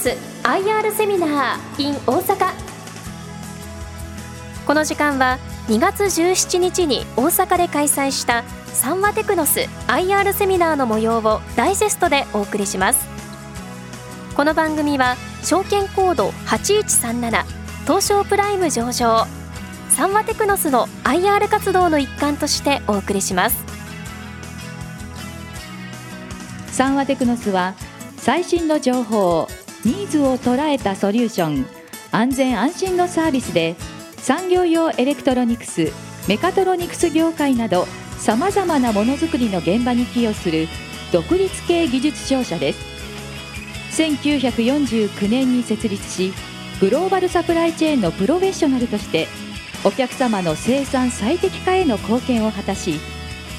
ス IR セミナー in 大阪。この時間は2月17日に大阪で開催したサンワテクノス IR セミナーの模様をダイジェストでお送りします。この番組は証券コード8137東証プライム上場サンワテクノスの IR 活動の一環としてお送りします。サンワテクノスは最新の情報ニーズを捉えたソリューション。安全安心のサービスで産業用エレクトロニクスメカトロニクス業界などさまざまなものづくりの現場に寄与する独立系技術商社です。1949年に設立しグローバルサプライチェーンのプロフェッショナルとしてお客様の生産最適化への貢献を果たし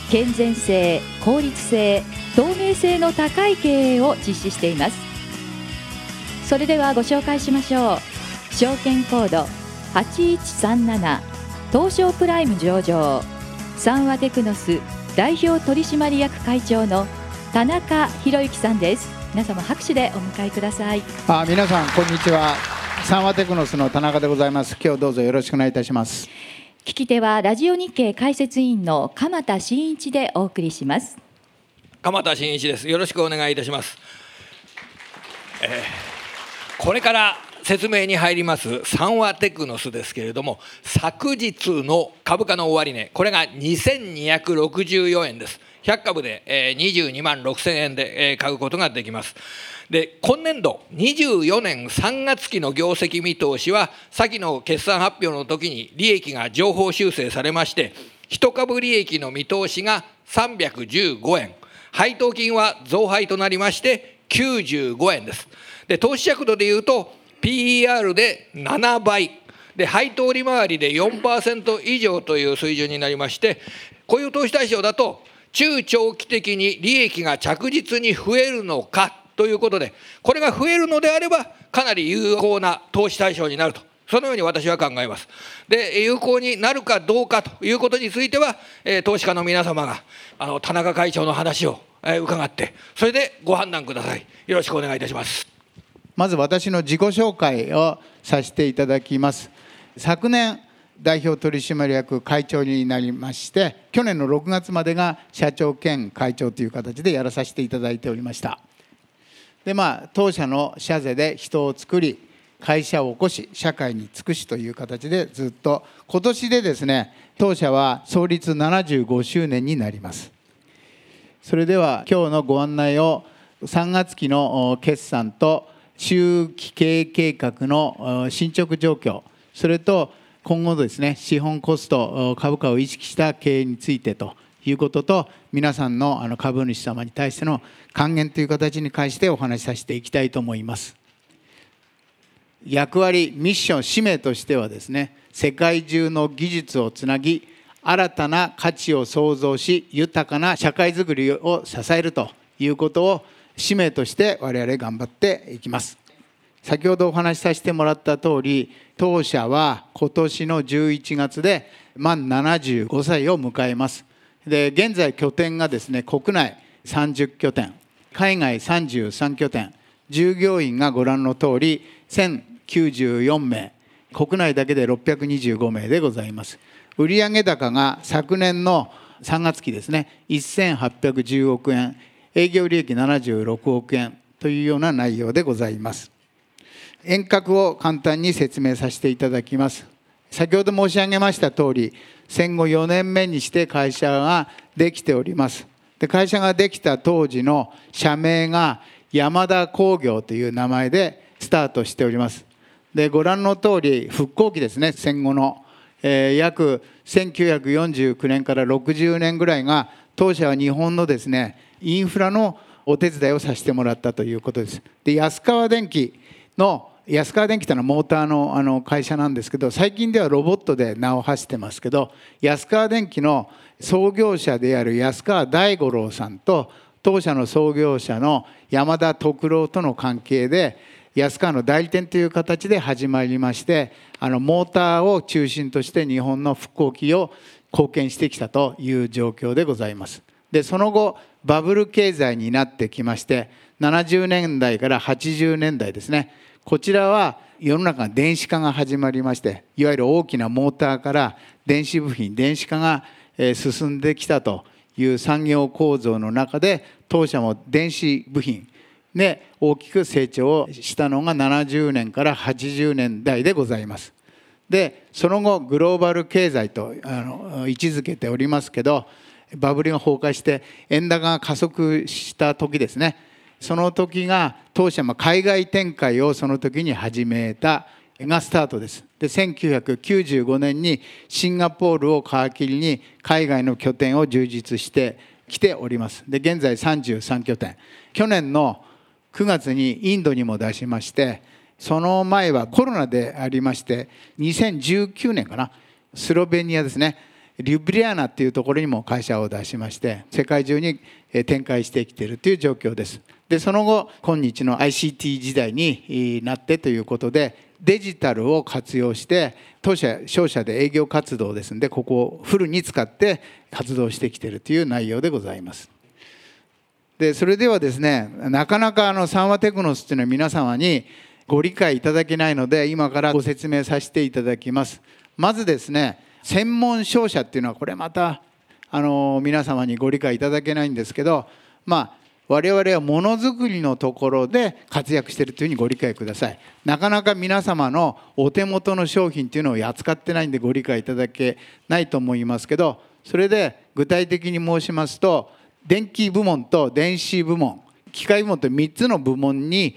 健全性効率性透明性の高い経営を実施しています。それではご紹介しましょう。証券コード8137東証プライム上場。三和テクノス代表取締役会長の田中博之さんです。皆様拍手でお迎えください。あ皆さんこんにちは。三和テクノスの田中でございます。今日どうぞよろしくお願いいたします。聞き手はラジオ日経解説委員の鎌田真一でお送りします。鎌田真一です。よろしくお願いいたします、えー、これから説明に入ります三和テクノスですけれども昨日の株価の終値これが2264円です。100株で22万6000円で買うことができます。で今年度24年3月期の業績見通しは先の決算発表の時に利益が上方修正されまして1株利益の見通しが315円。配当金は増配となりまして95円です。で投資尺度でいうと PER で7倍で配当利回りで4%以上という水準になりましてこういう投資対象だと中長期的に利益が着実に増えるのかということでこれが増えるのであればかなり有効な投資対象になるとそのように私は考えます。で有効になるかどうかということについては、え、投資家の皆様があの田中会長の話を、え、伺ってそれでご判断ください。よろしくお願いいたします。まず私の自己紹介をさせていただきます。昨年代表取締役会長になりまして去年の6月までが社長兼会長という形でやらさせていただいておりましたでまあ当社の社税で人を作り会社を起こし社会に尽くしという形でずっと今年でですね当社は創立75周年になりますそれでは今日のご案内を3月期の決算と中期経営計画の進捗状況。それと今後ですね資本コスト株価を意識した経営についてということと皆さんのあの株主様に対しての還元という形に関してお話しさせていきたいと思います。役割ミッション使命としてはですね世界中の技術をつなぎ新たな価値を創造し豊かな社会づくりを支えるということを使命として我々頑張っていきます。先ほどお話しさせてもらった通り当社は今年の11月で満75歳を迎えます。で現在拠点がですね国内30拠点海外33拠点従業員がご覧の通り1094名国内だけで625名でございます。売上高が昨年の3月期ですね1810億円営業利益76億円というような内容でございます。遠隔を簡単に説明させていただきます。先ほど申し上げました通り戦後4年目にして会社ができております。で会社ができた当時の社名が山田工業という名前でスタートしております。でご覧の通り復興期ですね。戦後の、えー、約1949年から60年ぐらいが当社は日本のですねインフラのお手伝いをさせてもらったということですで安川電機の安川電機というのはモーターのあの会社なんですけど最近ではロボットで名を馳してますけど安川電機の創業者である安川大五郎さんと当社の創業者の山田徳郎との関係で安川の代理店という形で始まりましてあのモーターを中心として日本の復興期を貢献してきたという状況でございます。でその後バブル経済になってきまして70年代から80年代ですねこちらは世の中が電子化が始まりましていわゆる大きなモーターから電子部品電子化が進んできたという産業構造の中で当社も電子部品で大きく成長したのが70年から80年代でございます。でその後グローバル経済と位置づけておりますけどバブルが崩壊して円高が加速した時ですねその時が当社も海外展開をその時に始めたがスタートです。で1995年にシンガポールを皮切りに海外の拠点を充実してきております。で現在33拠点去年の9月にインドにも出しましてその前はコロナでありまして2019年かなスロベニアですねリュブリアナっていうところにも会社を出しまして世界中に展開してきているという状況です。でその後今日の ICT 時代になってということでデジタルを活用して当社商社で営業活動ですのでここをフルに使って活動してきているという内容でございます。でそれではですねなかなかあのサンワテクノスっていうのは皆様にご理解いただけないので今からご説明させていただきます。まずですね専門商社っていうのはこれまたあの皆様にご理解いただけないんですけどまあ我々はものづくりのところで活躍しているというふうにご理解ください。なかなか皆様のお手元の商品っていうのを扱ってないんでご理解いただけないと思いますけどそれで具体的に申しますと電気部門と電子部門機械部門と3つの部門に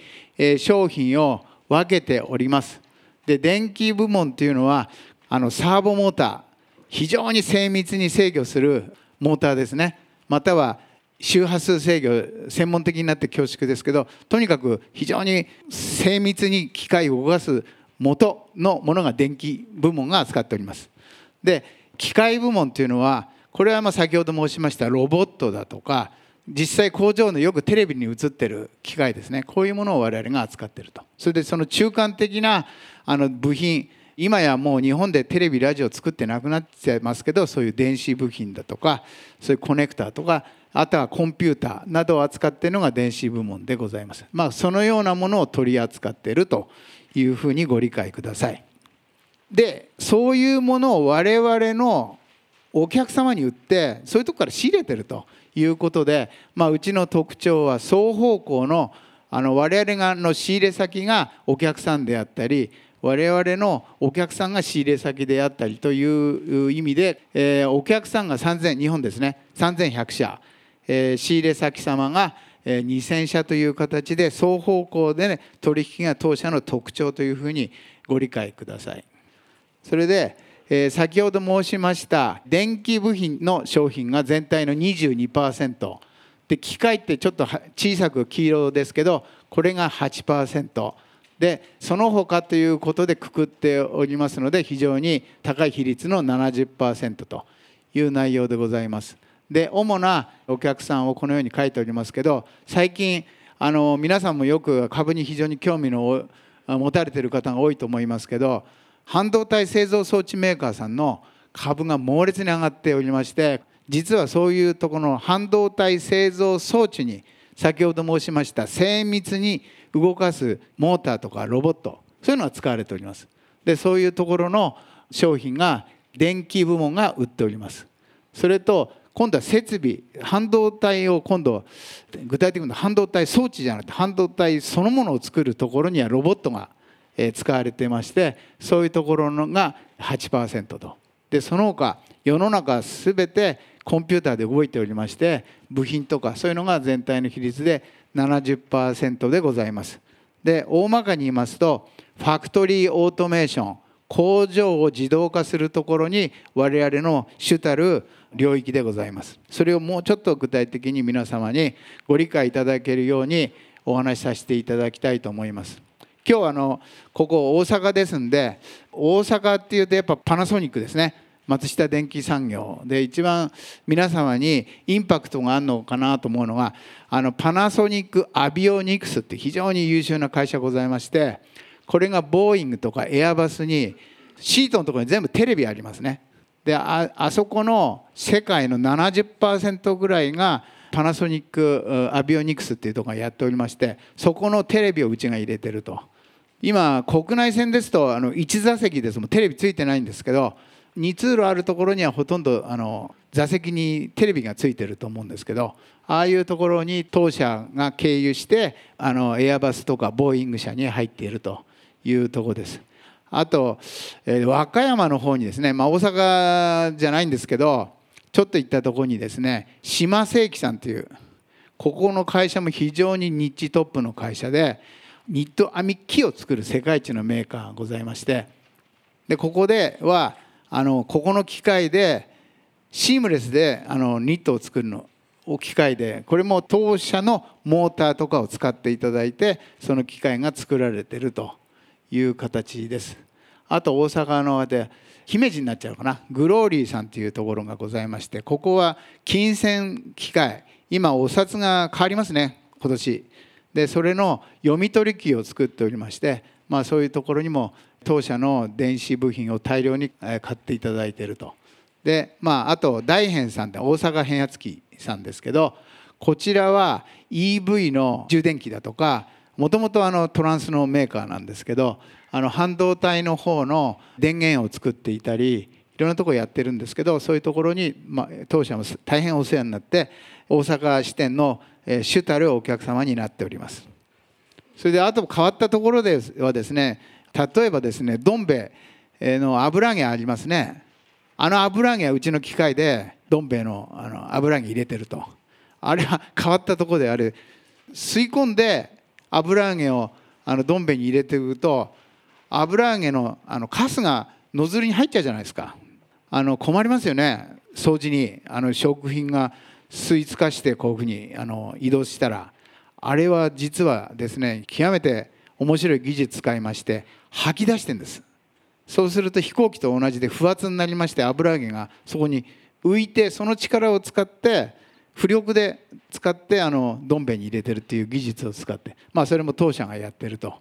商品を分けております。で電気部門というのはあのサーボモーター非常に精密に制御するモーターですね。または周波数制御専門的になって恐縮ですけどとにかく非常に精密に機械を動かす元のものが電気部門が扱っております。で機械部門というのはこれはま先ほど申しましたロボットだとか実際工場のよくテレビに映ってる機械ですね。こういうものを我々が扱ってると。それでその中間的なあの部品今やもう日本でテレビラジオ作ってなくなっちゃいますけどそういう電子部品だとかそういうコネクターとかあとはコンピューターなどを扱っているのが電子部門でございます。まあ、そのようなものを取り扱っているというふうにご理解ください。でそういうものを我々のお客様に売ってそういうとこから仕入れてるということで、まあ、うちの特徴は双方向のあの我々がの仕入れ先がお客さんであったり我々のお客さんが仕入れ先であったりという意味で、えー、お客さんが3000日本ですね。3100社、えー、仕入れ先様が2000社という形で双方向で、ね、取引が当社の特徴というふうにご理解ください。それでえー、先ほど申しました電気部品の商品が全体の22%で機械ってちょっと小さく黄色ですけどこれが8%でその他ということでくくっておりますので非常に高い比率の70%という内容でございます。で主なお客さんをこのように書いておりますけど最近あの皆さんもよく株に非常に興味の持たれている方が多いと思いますけど半導体製造装置メーカーさんの株が猛烈に上がっておりまして実はそういうとこの半導体製造装置に先ほど申しました精密に動かすモーターとかロボット。そういうのが使われております。でそういうところの商品が電気部門が売っております。それと今度は設備半導体を今度具体的に半導体装置じゃなくて半導体そのものを作るところにはロボットが使われてましてそういうところのが8%と。でその他世の中全てコンピューターで動いておりまして部品とかそういうのが全体の比率で70%でございます。で大まかに言いますとファクトリーオートメーション工場を自動化するところに我々の主たる領域でございます。それをもうちょっと具体的に皆様にご理解いただけるようにお話しさせていただきたいと思います。今日あのここ大阪ですんで大阪っていうとやっぱパナソニックですね。松下電器産業で一番皆様にインパクトがあるのかなと思うのがあのパナソニックアビオニクスって非常に優秀な会社ございましてこれがボーイングとかエアバスにシートのところに全部テレビありますね。でああそこの世界の70%ぐらいがパナソニックアビオニクスっていうところがやっておりましてそこのテレビをうちが入れてると。今国内線ですとあの1座席です。もテレビついてないんですけど2通路あるところにはほとんどあの座席にテレビがついてると思うんですけどああいうところに当社が経由してあのエアバスとかボーイング社に入っているというところです。あと、えー、和歌山の方にですね、まあ、大阪じゃないんですけどちょっと行ったところにですね島世紀さんというここの会社も非常にニッチトップの会社でニット編み機を作る世界一のメーカーがございましてでここではあのここの機械でシームレスであのニットを作るの。を機械で。これも当社のモーターとかを使っていただいてその機械が作られてると。いう形です。あと大阪ので姫路になっちゃうかな。グローリーさんというところがございましてここは金銭機械。今お札が変わりますね。今年。でそれの読み取り機を作っておりまして、まあ、そういうところにも当社の電子部品を大量に買っていただいていると。でまああと大変さんって大阪変圧器さんですけどこちらは EV の充電器だとかもともとトランスのメーカーなんですけどあの半導体の方の電源を作っていたりいろんなところやってるんですけどそういうところに、まあ、当社も大変お世話になって大阪支店の主たるお客様になっております。それであと変わったところではですね例えばですねどん兵衛の油揚げありますね。あの油揚げはうちの機械でどん兵衛の油揚げ入れてると。あれは変わったところであれ吸い込んで油揚げをあのどん兵衛に入れていくと油揚げのあのカスがノズルに入っちゃうじゃないですか。あの困りますよね。掃除にあの食品が吸い付かしてこういうふうにあの移動したら。あれは実はですね極めて面白い技術使いまして吐き出してんです。そうすると飛行機と同じで不圧になりまして油揚げがそこに浮いてその力を使って浮力で使ってあのどん兵衛に入れてるっていう技術を使って。まあそれも当社がやってると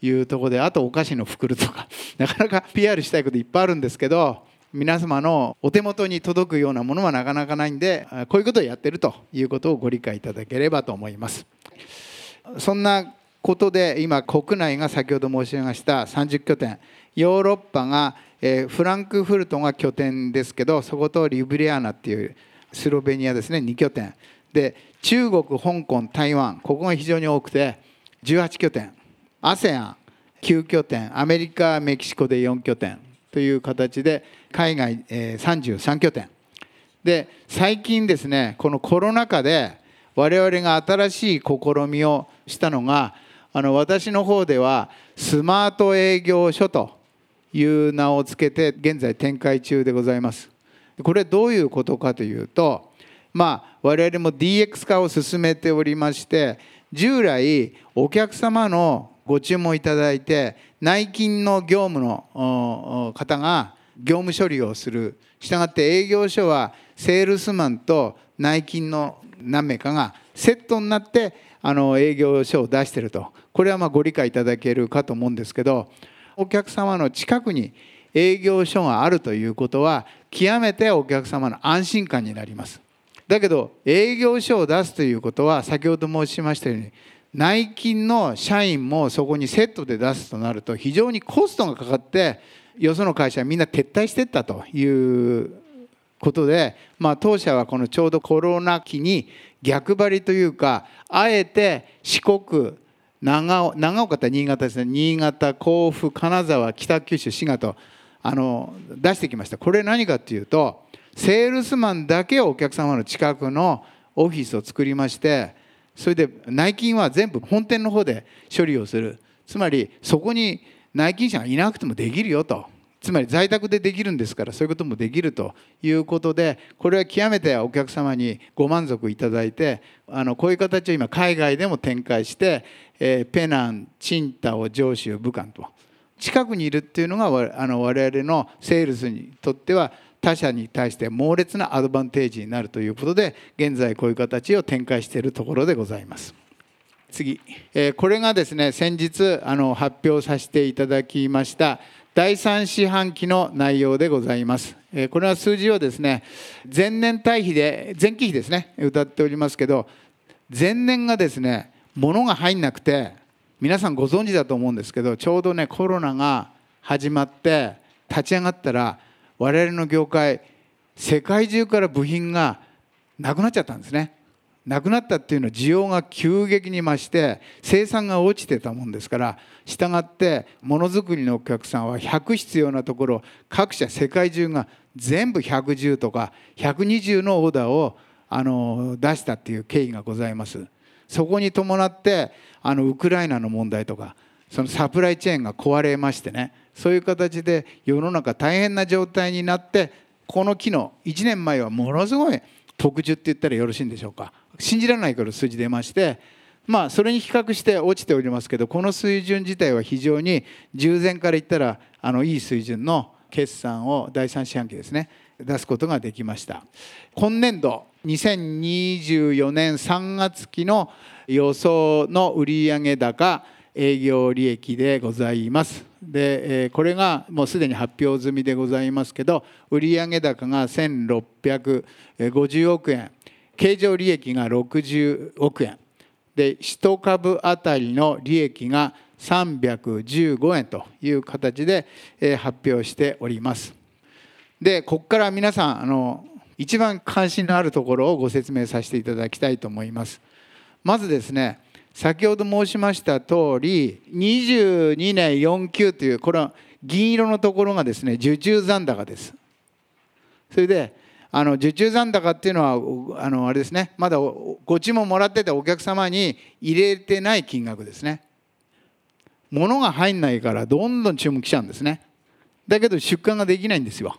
いうとこであとお菓子の袋とか。なかなか PR したいこといっぱいあるんですけど皆様のお手元に届くようなものはなかなかないんでこういうことをやってるということをご理解いただければと思います。そんなことで今国内が先ほど申し上げました30拠点ヨーロッパがフランクフルトが拠点ですけどそことリブリアーナっていうスロベニアですね2拠点。で中国香港台湾ここが非常に多くて18拠点。ASEAN9 拠点。アメリカメキシコで4拠点。という形で海外33拠点。で最近ですねこのコロナ禍で我々が新しい試みをしたのがあの私の方ではスマート営業所という名を付けて現在展開中でございます。これどういうことかというとまあ我々も DX 化を進めておりまして従来お客様のご注文いただいて内勤の業務の方が業務処理をするしたがって営業所はセールスマンと内勤の何名かがセットになってあの営業所を出しているとこれはまあご理解いただけるかと思うんですけどお客様の近くに営業所があるということは極めてお客様の安心感になります。だけど営業所を出すということは先ほど申しましたように内勤の社員もそこにセットで出すとなると非常にコストがかかってよその会社はみんな撤退していったということで、まあ、当社はこのちょうどコロナ期に逆張りというかあえて四国長長岡と新潟ですね。新潟甲府金沢北九州滋賀とあの出してきました。これ何かっていうとセールスマンだけをお客様の近くのオフィスを作りましてそれで内勤は全部本店の方で処理をする。つまりそこに内勤者がいなくてもできるよと。つまり在宅でできるんですからそういうこともできるということでこれは極めてお客様にご満足いただいてあのこういう形を今海外でも展開して、えー、ペナンチンタオ上州武漢と近くにいるっていうのがあの我々のセールスにとっては他社に対して猛烈なアドバンテージになるということで現在こういう形を展開しているところでございます。次、え、これがですね先日あの発表させていただきました第3四半期の内容でございます。これは数字をですね前年対比で前期比ですね歌っておりますけど前年がですね物が入んなくて皆さんご存知だと思うんですけどちょうどねコロナが始まって立ち上がったら我々の業界世界中から部品がなくなっちゃったんですね。なくなったっていうのは需要が急激に増して生産が落ちてたもんですからしたがってものづくりのお客さんは100必要なところ各社世界中が全部110とか120のオーダーをあの出したっていう経緯がございます。そこに伴ってあのウクライナの問題とかそのサプライチェーンが壊れましてねそういう形で世の中大変な状態になってこの機能1年前はものすごい特需って言ったらよろしいんでしょうか？信じられないから数字出ましてまあそれに比較して落ちておりますけどこの水準自体は非常に従前から言ったらあのいい水準の決算を第3四半期ですね出すことができました。今年度2024年3月期の予想の売上高営業利益でございますでこれがもうすでに発表済みでございますけど売上高が1650億円経常利益が60億円で1株当たりの利益が315円という形で発表しております。でここから皆さんあの一番関心のあるところをご説明させていただきたいと思います。まずですね先ほど申しました通り22年49というこれは銀色のところがですね受注残高です。それであの受注残高っていうのはあのあれですねまだご注文もらっててお客様に入れてない金額ですね。物が入んないからどんどん注文来ちゃうんですね。だけど出荷ができないんですよ。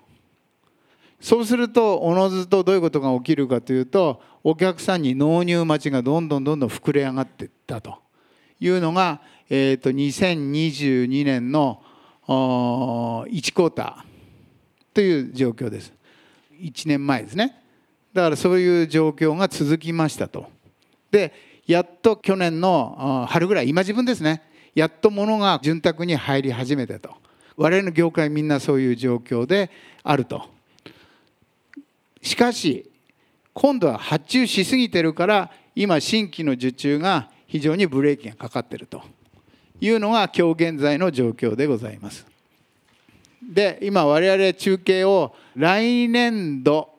そうするとおのずとどういうことが起きるかというとお客さんに納入待ちがどんどんどんどん膨れ上がっていったと。いうのが、えー、と2022年の1クォーターという状況です。1年前ですね。だからそういう状況が続きましたと。でやっと去年の春ぐらい今自分ですね。やっと物が潤沢に入り始めたと。我々の業界みんなそういう状況であると。しかし今度は発注しすぎてるから今新規の受注が非常にブレーキがかかってるというのが今日現在の状況でございますで今我々中継を来年度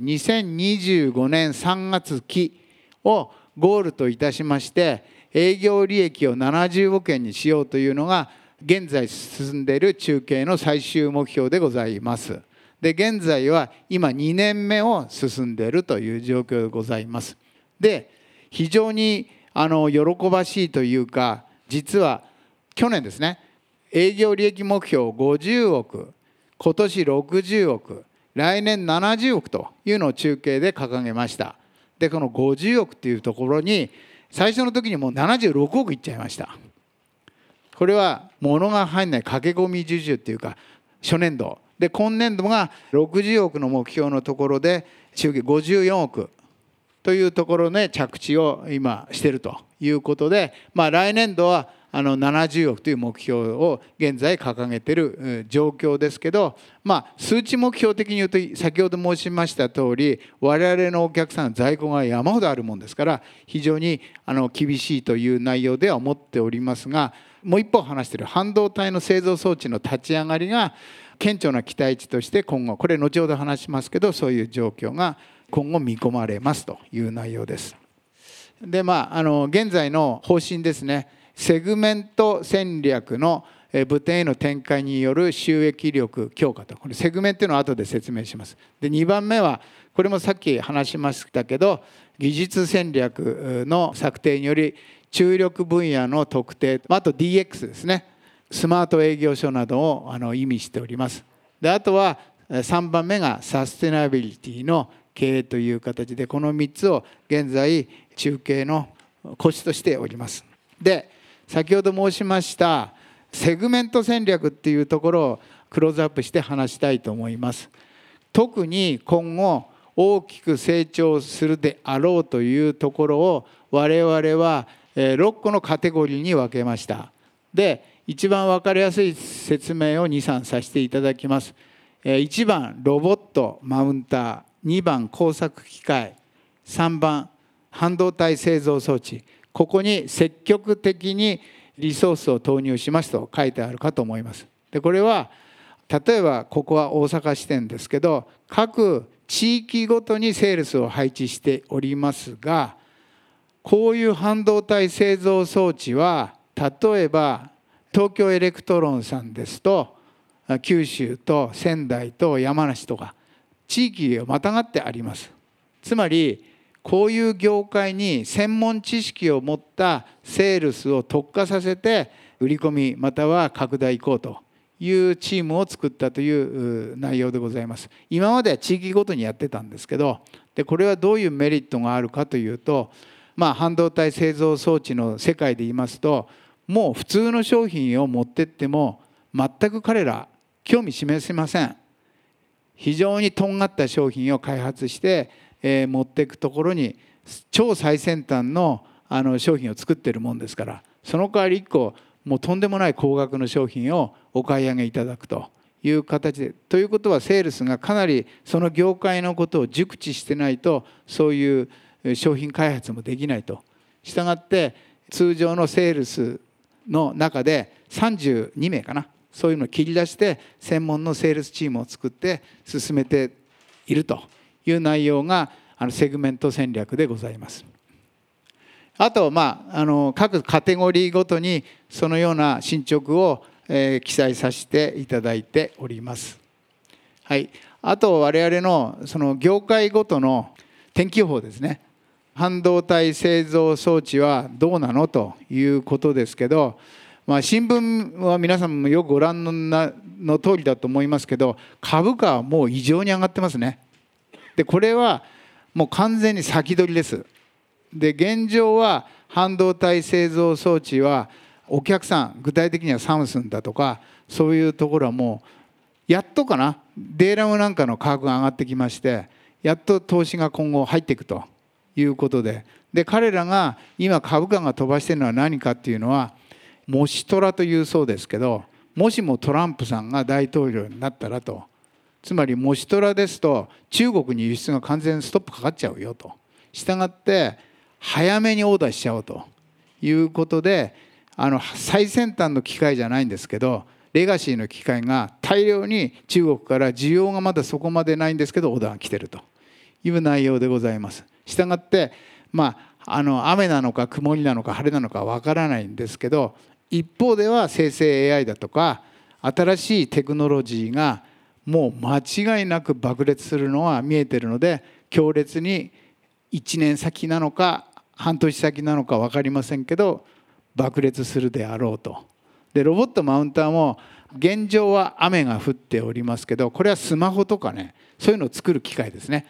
2025年3月期をゴールといたしまして営業利益を70億円にしようというのが現在進んでいる中継の最終目標でございます。で現在は今2年目を進んでいるという状況でございます。で非常にあの喜ばしいというか実は去年ですね営業利益目標50億今年60億来年70億というのを中継で掲げましたでこの50億っていうところに最初の時にもう76億いっちゃいましたこれは物が入んない駆け込み受注っていうか初年度で今年度が60億の目標のところで中継54億というところで着地を今してるということで、まあ、来年度はあの70億という目標を現在掲げている状況ですけど、まあ、数値目標的に言うと先ほど申しました通り我々のお客さん在庫が山ほどあるもんですから非常にあの厳しいという内容では思っておりますがもう一方話している半導体の製造装置の立ち上がりが顕著な期待値として今後これ後ほど話しますけどそういう状況が今後見込まれますという内容です。でまあ、あの現在の方針ですね。セグメント戦略の部店への展開による収益力強化と。これセグメントの後で説明します。で2番目はこれもさっき話しましたけど技術戦略の策定により注力分野の特定あと DX ですね。スマート営業所などをあの意味しております。であとは3番目がサステナビリティの経営という形でこの3つを現在中継の腰としております。で先ほど申しましたセグメント戦略っていうところをクローズアップして話したいと思います。特に今後大きく成長するであろうというところを我々は6個のカテゴリーに分けました。で一番分かりやすい説明を23させていただきます1番ロボットマウンター2番工作機械3番半導体製造装置ここに積極的にリソースを投入しますと書いてあるかと思います。でこれは例えばここは大阪支店ですけど各地域ごとにセールスを配置しておりますがこういう半導体製造装置は例えば東京エレクトロンさんですと九州と仙台と山梨とか地域をまたがってあります。つまりこういう業界に専門知識を持ったセールスを特化させて売り込みまたは拡大行こうというチームを作ったという内容でございます。今までは地域ごとにやってたんですけどでこれはどういうメリットがあるかというとまあ半導体製造装置の世界で言いますともう普通の商品を持ってっても全く彼ら興味示せません非常にとんがった商品を開発して、えー、持っていくところに超最先端のあの商品を作ってるもんですからその代わり1個もうとんでもない高額の商品をお買い上げいただくという形でということはセールスがかなりその業界のことを熟知してないとそういう商品開発もできないと。したがって通常のセールスの中で32名かなそういうのを切り出して専門のセールスチームを作って進めているという内容があのセグメント戦略でございます。あと、まあ、あの各カテゴリーごとにそのような進捗を、え、記載させていただいております。はい、あと我々のその業界ごとの天気予報ですね。半導体製造装置はどうなのということですけど、まあ、新聞は皆さんもよくご覧のなの通りだと思いますけど株価はもう異常に上がってますね。でこれはもう完全に先取りです。で現状は半導体製造装置はお客さん具体的にはサムスンだとかそういうところはもうやっとかなデーラムなんかの価格が上がってきましてやっと投資が今後入っていくということで。で彼らが今株価が飛ばしてるのは何かっていうのはもしトラというそうですけどもしもトランプさんが大統領になったらと。つまりもしトラですと中国に輸出が完全にストップかかっちゃうよと。したがって早めにオーダーしちゃおうと。いうことであの最先端の機械じゃないんですけどレガシーの機械が大量に中国から需要がまだそこまでないんですけどオーダーが来てると。いう内容でございます。したがってまああの雨なのか曇りなのか晴れなのかわからないんですけど一方では生成 AI だとか新しいテクノロジーがもう間違いなく爆裂するのは見えてるので強烈に1年先なのか半年先なのか分かりませんけど爆裂するであろうと。でロボットマウンターも現状は雨が降っておりますけどこれはスマホとかねそういうのを作る機械ですね。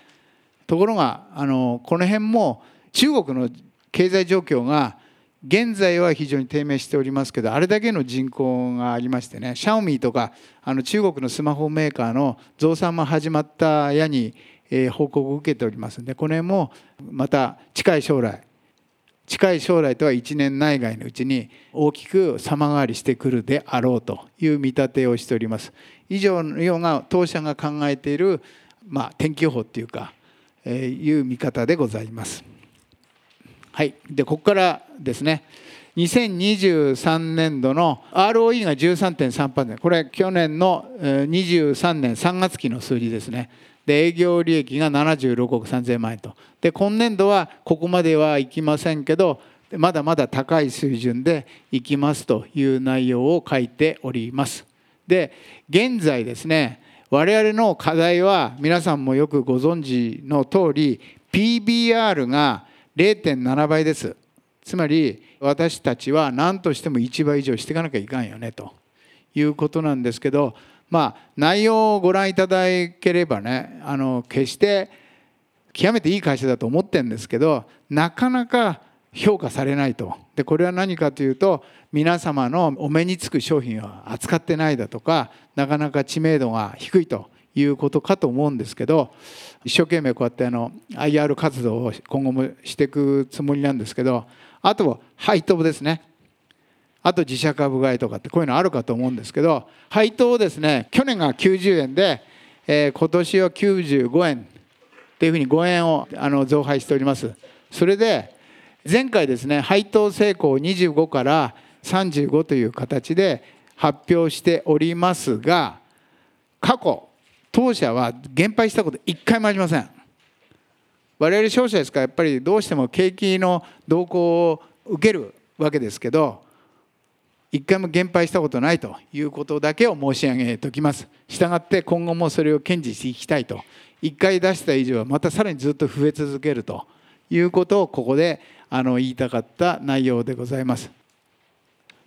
ところがあのこの辺も中国の経済状況が現在は非常に低迷しておりますけどあれだけの人口がありましてねシャオミとかあの中国のスマホメーカーの増産も始まったやに、えー、報告を受けておりますのでこれもまた近い将来近い将来とは1年内外のうちに大きく様変わりしてくるであろうという見立てをしております。以上のような当社が考えている、まあ、天気予報っていうかいう見方でございます。はい、でここからですね。2023年度の ROE が13.3%これ去年の23年3月期の数字ですね。で営業利益が76億3000万円と。で今年度はここまではいきませんけどまだまだ高い水準でいきますという内容を書いております。で現在ですね我々の課題は皆さんもよくご存知の通り PBR が0.7倍です。つまり私たちは何としても1倍以上していかなきゃいかんよねと。いうことなんですけどまあ内容をご覧いただければねあの決して極めていい会社だと思ってるんですけどなかなか評価されないと。でこれは何かというと皆様のお目につく商品を扱ってないだとかなかなか知名度が低いということかと思うんですけど一生懸命こうやってあの IR 活動を今後もしていくつもりなんですけどあと配当ですね。あと自社株買いとかってこういうのあるかと思うんですけど配当をですね。去年が90円でえー、今年は95円というふうに5円をあの増配しております。それで前回ですね配当成功25から35という形で発表しておりますが過去当社は減配したこと1回もありません我々商社ですからやっぱりどうしても景気の動向を受けるわけですけど一回も減配したことないということだけを申し上げておきます。したがって今後もそれを堅持していきたいと。一回出した以上はまたさらにずっと増え続けるということをここであの言いたかった内容でございます。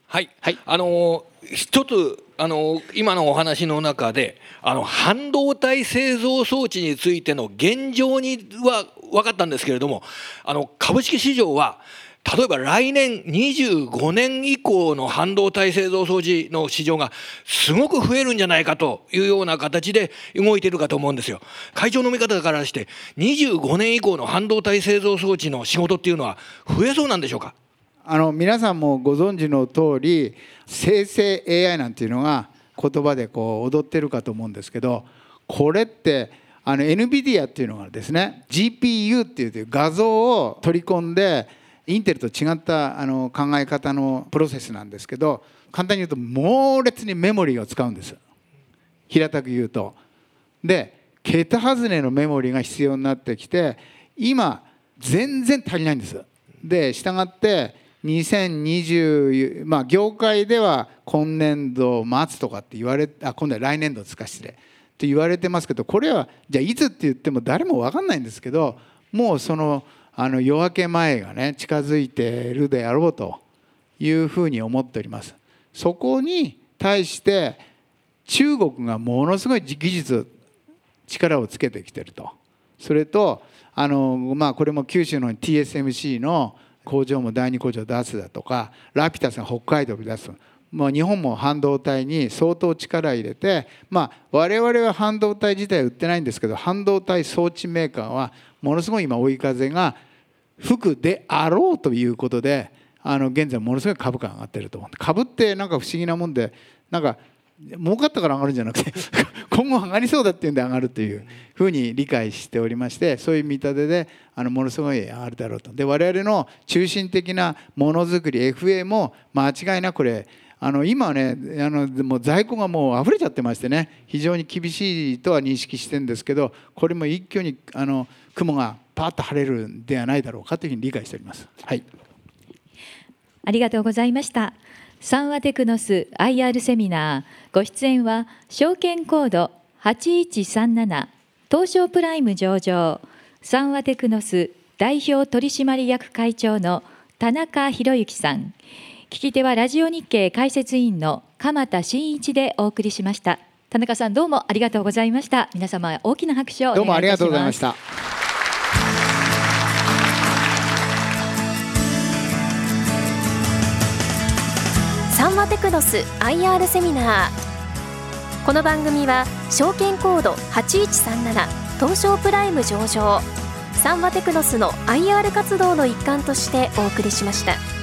はい、はい、あの一つあの今のお話の中であの半導体製造装置についての現状には分かったんですけれどもあの株式市場は例えば来年25年以降の半導体製造装置の市場がすごく増えるんじゃないかというような形で動いてるかと思うんですよ。会長の見方からして25年以降の半導体製造装置の仕事っていうのは増えそうなんでしょうか？あの皆さんもご存知の通り生成 AI なんていうのが言葉でこう踊ってるかと思うんですけどこれってあの NVIDIA っていうのがですね GPU っていう画像を取り込んでインテルと違ったあの考え方のプロセスなんですけど簡単に言うと猛烈にメモリーを使うんです平たく言うと。で桁外れのメモリーが必要になってきて今全然足りないんです。でしたがって2020まあ業界では今年度末とかって言われあ今度は来年度ですか失礼って言われてますけどこれはじゃあいつって言っても誰も分かんないんですけどもうそのあの夜明け前がね近づいているであろうというふうに思っております。そこに対して中国がものすごい技術力をつけてきてるとそれとあの、まあ、これも九州の TSMC の工場も第二工場出すだとかラピュタスが北海道に出すまあ、日本も半導体に相当力入れて、まあ、我々は半導体自体売ってないんですけど半導体装置メーカーはものすごい今追い風が吹くであろうということであの現在ものすごい株価が上がってると思う株ってなんか不思議なもんでなんか儲かったから上がるんじゃなくて 今後上がりそうだっていうんで上がるというふうに理解しておりましてそういう見立てであのものすごい上がるだろうと。で我々の中心的なものづくり FA も間違いなくこれあの今ねあのもう在庫がもう溢れちゃってましてね非常に厳しいとは認識してるんですけどこれも一挙にあの雲がパーッと晴れるんではないだろうかというふうに理解しております。はい、ありがとうございました。三和テクノス IR セミナー。ご出演は証券コード8137東証プライム上場。三和テクノス代表取締役会長の田中博之さん。聞き手はラジオ日経解説委員の鎌田真一でお送りしました。田中さんどうもありがとうございました。皆様大きな拍手をどうもありがとうございましたテクノス IR セミナーこの番組は証券コード8137東証プライム上場サンマテクノスの IR 活動の一環としてお送りしました。